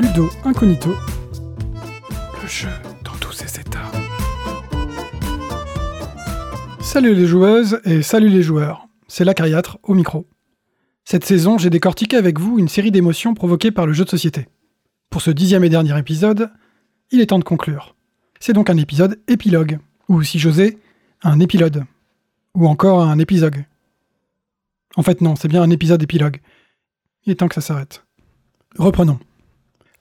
Ludo Incognito, le jeu dans tous ses états. Salut les joueuses et salut les joueurs, c'est l'Acariâtre au micro. Cette saison, j'ai décortiqué avec vous une série d'émotions provoquées par le jeu de société. Pour ce dixième et dernier épisode, il est temps de conclure. C'est donc un épisode épilogue, ou si j'osais, un épilogue, ou encore un épisode. En fait non, c'est bien un épisode épilogue. Il est temps que ça s'arrête. Reprenons.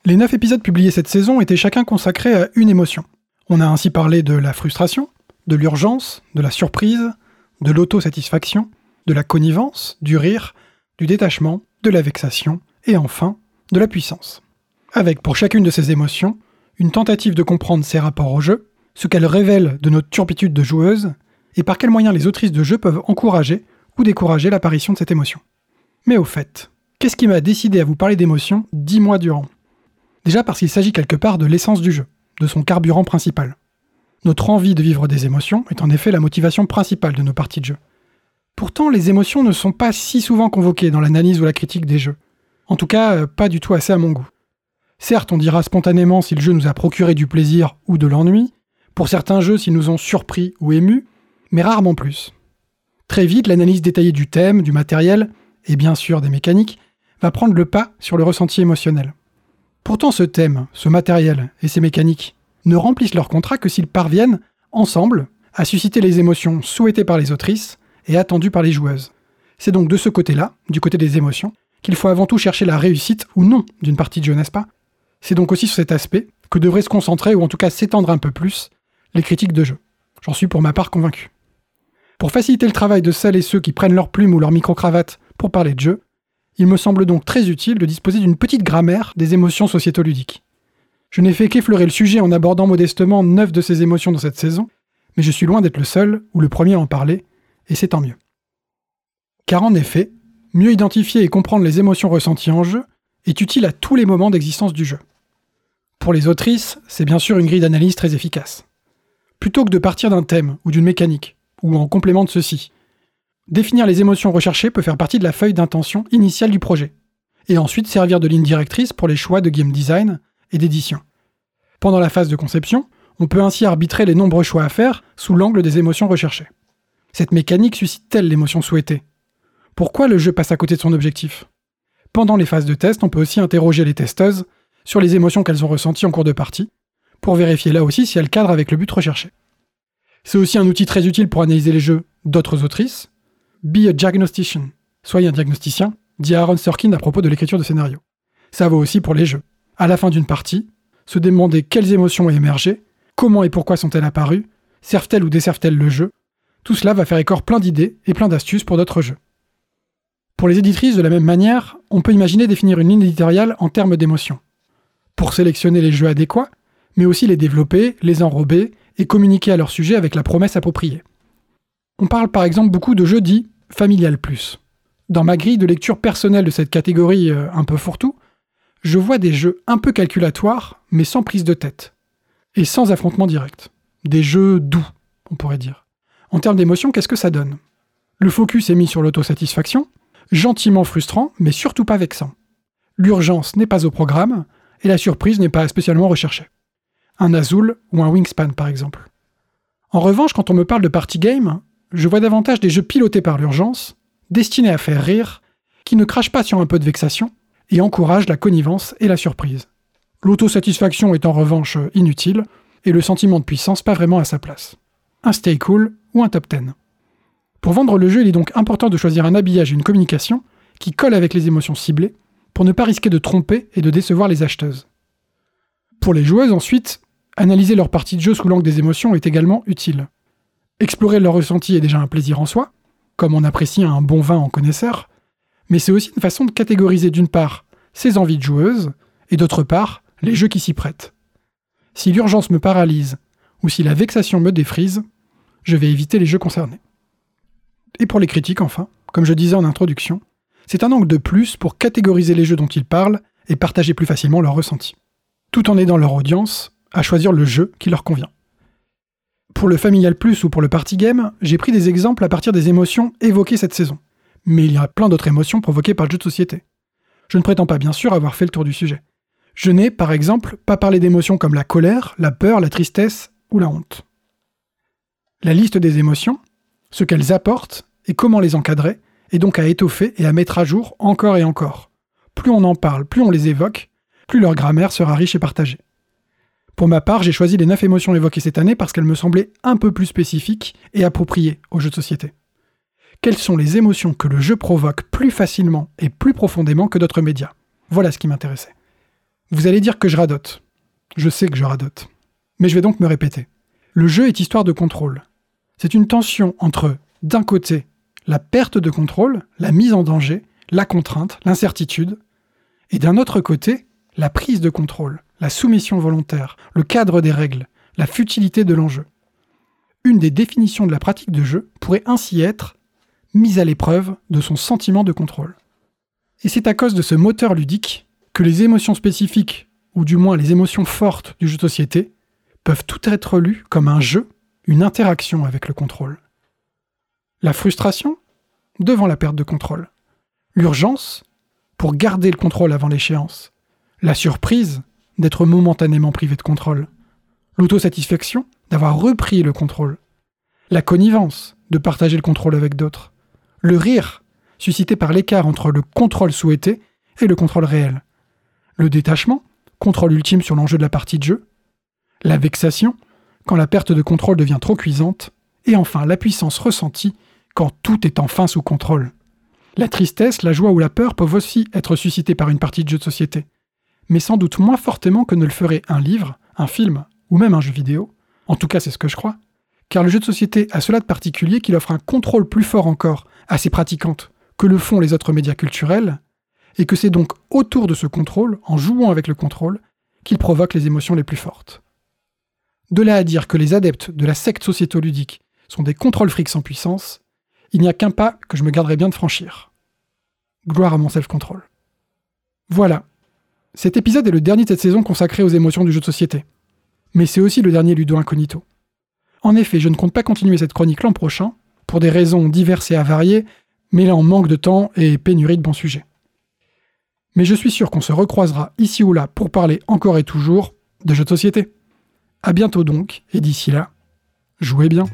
Les neuf épisodes publiés cette saison étaient chacun consacrés à une émotion. On a ainsi parlé de la frustration, de l'urgence, de la surprise, de l'autosatisfaction, de la connivence, du rire, du détachement, de la vexation, et enfin, de la puissance. Avec pour chacune de ces émotions, une tentative de comprendre ses rapports au jeu, ce qu'elles révèlent de notre turpitude de joueuse, et par quels moyens les autrices de jeu peuvent encourager ou décourager l'apparition de cette émotion. Mais au fait, qu'est-ce qui m'a décidé à vous parler d'émotions dix mois durant? Déjà parce qu'il s'agit quelque part de l'essence du jeu, de son carburant principal. Notre envie de vivre des émotions est en effet la motivation principale de nos parties de jeu. Pourtant, les émotions ne sont pas si souvent convoquées dans l'analyse ou la critique des jeux. En tout cas, euh, pas du tout assez à mon goût. Certes, on dira spontanément si le jeu nous a procuré du plaisir ou de l'ennui, pour certains jeux s'ils nous ont surpris ou émus, mais rarement plus. Très vite, l'analyse détaillée du thème, du matériel, et bien sûr des mécaniques, va prendre le pas sur le ressenti émotionnel. Pourtant ce thème, ce matériel et ces mécaniques ne remplissent leur contrat que s'ils parviennent, ensemble, à susciter les émotions souhaitées par les autrices et attendues par les joueuses. C'est donc de ce côté-là, du côté des émotions, qu'il faut avant tout chercher la réussite ou non d'une partie de jeu, n'est-ce pas? C'est donc aussi sur cet aspect que devraient se concentrer, ou en tout cas s'étendre un peu plus, les critiques de jeu. J'en suis pour ma part convaincu. Pour faciliter le travail de celles et ceux qui prennent leur plume ou leur micro-cravate pour parler de jeu, il me semble donc très utile de disposer d'une petite grammaire des émotions sociétoludiques. Je n'ai fait qu'effleurer le sujet en abordant modestement neuf de ces émotions dans cette saison, mais je suis loin d'être le seul ou le premier à en parler, et c'est tant mieux. Car en effet, mieux identifier et comprendre les émotions ressenties en jeu est utile à tous les moments d'existence du jeu. Pour les autrices, c'est bien sûr une grille d'analyse très efficace. Plutôt que de partir d'un thème ou d'une mécanique, ou en complément de ceci, définir les émotions recherchées peut faire partie de la feuille d'intention initiale du projet, et ensuite servir de ligne directrice pour les choix de game design et d'édition. Pendant la phase de conception, on peut ainsi arbitrer les nombreux choix à faire sous l'angle des émotions recherchées. Cette mécanique suscite-t-elle l'émotion souhaitée? Pourquoi le jeu passe à côté de son objectif? Pendant les phases de test, on peut aussi interroger les testeuses sur les émotions qu'elles ont ressenties en cours de partie, pour vérifier là aussi si elles cadrent avec le but recherché. C'est aussi un outil très utile pour analyser les jeux d'autres autrices. Be a diagnostician. Soyez un diagnosticien, dit Aaron Sorkin à propos de l'écriture de scénario. Ça vaut aussi pour les jeux. À la fin d'une partie, se demander quelles émotions ont émergé, comment et pourquoi sont-elles apparues, servent-elles ou desservent-elles le jeu? Tout cela va faire écor plein d'idées et plein d'astuces pour d'autres jeux. Pour les éditrices, de la même manière, on peut imaginer définir une ligne éditoriale en termes d'émotions. Pour sélectionner les jeux adéquats, mais aussi les développer, les enrober et communiquer à leur sujet avec la promesse appropriée. On parle par exemple beaucoup de jeux dits familial plus. Dans ma grille de lecture personnelle de cette catégorie euh, un peu fourre-tout, je vois des jeux un peu calculatoires, mais sans prise de tête. Et sans affrontement direct. Des jeux doux, on pourrait dire. En termes d'émotion, qu'est-ce que ça donne? Le focus est mis sur l'autosatisfaction, gentiment frustrant, mais surtout pas vexant. L'urgence n'est pas au programme, et la surprise n'est pas spécialement recherchée un Azul ou un Wingspan par exemple. En revanche, quand on me parle de party game, je vois davantage des jeux pilotés par l'urgence, destinés à faire rire, qui ne crachent pas sur un peu de vexation et encouragent la connivence et la surprise. L'autosatisfaction est en revanche inutile et le sentiment de puissance pas vraiment à sa place. Un stay cool ou un top 10. Pour vendre le jeu, il est donc important de choisir un habillage et une communication qui collent avec les émotions ciblées pour ne pas risquer de tromper et de décevoir les acheteuses. Pour les joueuses ensuite, Analyser leur partie de jeu sous l'angle des émotions est également utile. Explorer leur ressenti est déjà un plaisir en soi, comme on apprécie un bon vin en connaisseur, mais c'est aussi une façon de catégoriser d'une part ses envies de joueuse, et d'autre part les jeux qui s'y prêtent. Si l'urgence me paralyse, ou si la vexation me défrise, je vais éviter les jeux concernés. Et pour les critiques, enfin, comme je disais en introduction, c'est un angle de plus pour catégoriser les jeux dont ils parlent et partager plus facilement leurs ressentis. Tout en aidant leur audience à choisir le jeu qui leur convient. Pour le Familial Plus ou pour le Party Game, j'ai pris des exemples à partir des émotions évoquées cette saison. Mais il y a plein d'autres émotions provoquées par le jeu de société. Je ne prétends pas bien sûr avoir fait le tour du sujet. Je n'ai, par exemple, pas parlé d'émotions comme la colère, la peur, la tristesse ou la honte. La liste des émotions, ce qu'elles apportent et comment les encadrer, est donc à étoffer et à mettre à jour encore et encore. Plus on en parle, plus on les évoque, plus leur grammaire sera riche et partagée. Pour ma part, j'ai choisi les 9 émotions évoquées cette année parce qu'elles me semblaient un peu plus spécifiques et appropriées aux jeux de société. Quelles sont les émotions que le jeu provoque plus facilement et plus profondément que d'autres médias? Voilà ce qui m'intéressait. Vous allez dire que je radote. Je sais que je radote. Mais je vais donc me répéter. Le jeu est histoire de contrôle. C'est une tension entre, d'un côté, la perte de contrôle, la mise en danger, la contrainte, l'incertitude, et d'un autre côté, la prise de contrôle, la soumission volontaire, le cadre des règles, la futilité de l'enjeu. Une des définitions de la pratique de jeu pourrait ainsi être mise à l'épreuve de son sentiment de contrôle. Et c'est à cause de ce moteur ludique que les émotions spécifiques, ou du moins les émotions fortes du jeu de société, peuvent tout être lues comme un jeu, une interaction avec le contrôle. La frustration devant la perte de contrôle. L'urgence pour garder le contrôle avant l'échéance. La surprise d'être momentanément privé de contrôle. L'autosatisfaction d'avoir repris le contrôle. La connivence de partager le contrôle avec d'autres. Le rire suscité par l'écart entre le contrôle souhaité et le contrôle réel. Le détachement, contrôle ultime sur l'enjeu de la partie de jeu. La vexation, quand la perte de contrôle devient trop cuisante. Et enfin la puissance ressentie quand tout est enfin sous contrôle. La tristesse, la joie ou la peur peuvent aussi être suscitées par une partie de jeu de société, mais sans doute moins fortement que ne le ferait un livre, un film ou même un jeu vidéo. En tout cas, c'est ce que je crois. Car le jeu de société a cela de particulier qu'il offre un contrôle plus fort encore à ses pratiquantes que le font les autres médias culturels, et que c'est donc autour de ce contrôle, en jouant avec le contrôle, qu'il provoque les émotions les plus fortes. De là à dire que les adeptes de la secte sociétoludique sont des contrôles frics sans puissance, il n'y a qu'un pas que je me garderai bien de franchir. Gloire à mon self-control. Voilà. Cet épisode est le dernier de cette saison consacré aux émotions du jeu de société. Mais c'est aussi le dernier Ludo Incognito. En effet, je ne compte pas continuer cette chronique l'an prochain, pour des raisons diverses et avariées, mais là en manque de temps et pénurie de bons sujets. Mais je suis sûr qu'on se recroisera ici ou là pour parler encore et toujours de jeux de société. A bientôt donc, et d'ici là, jouez bien.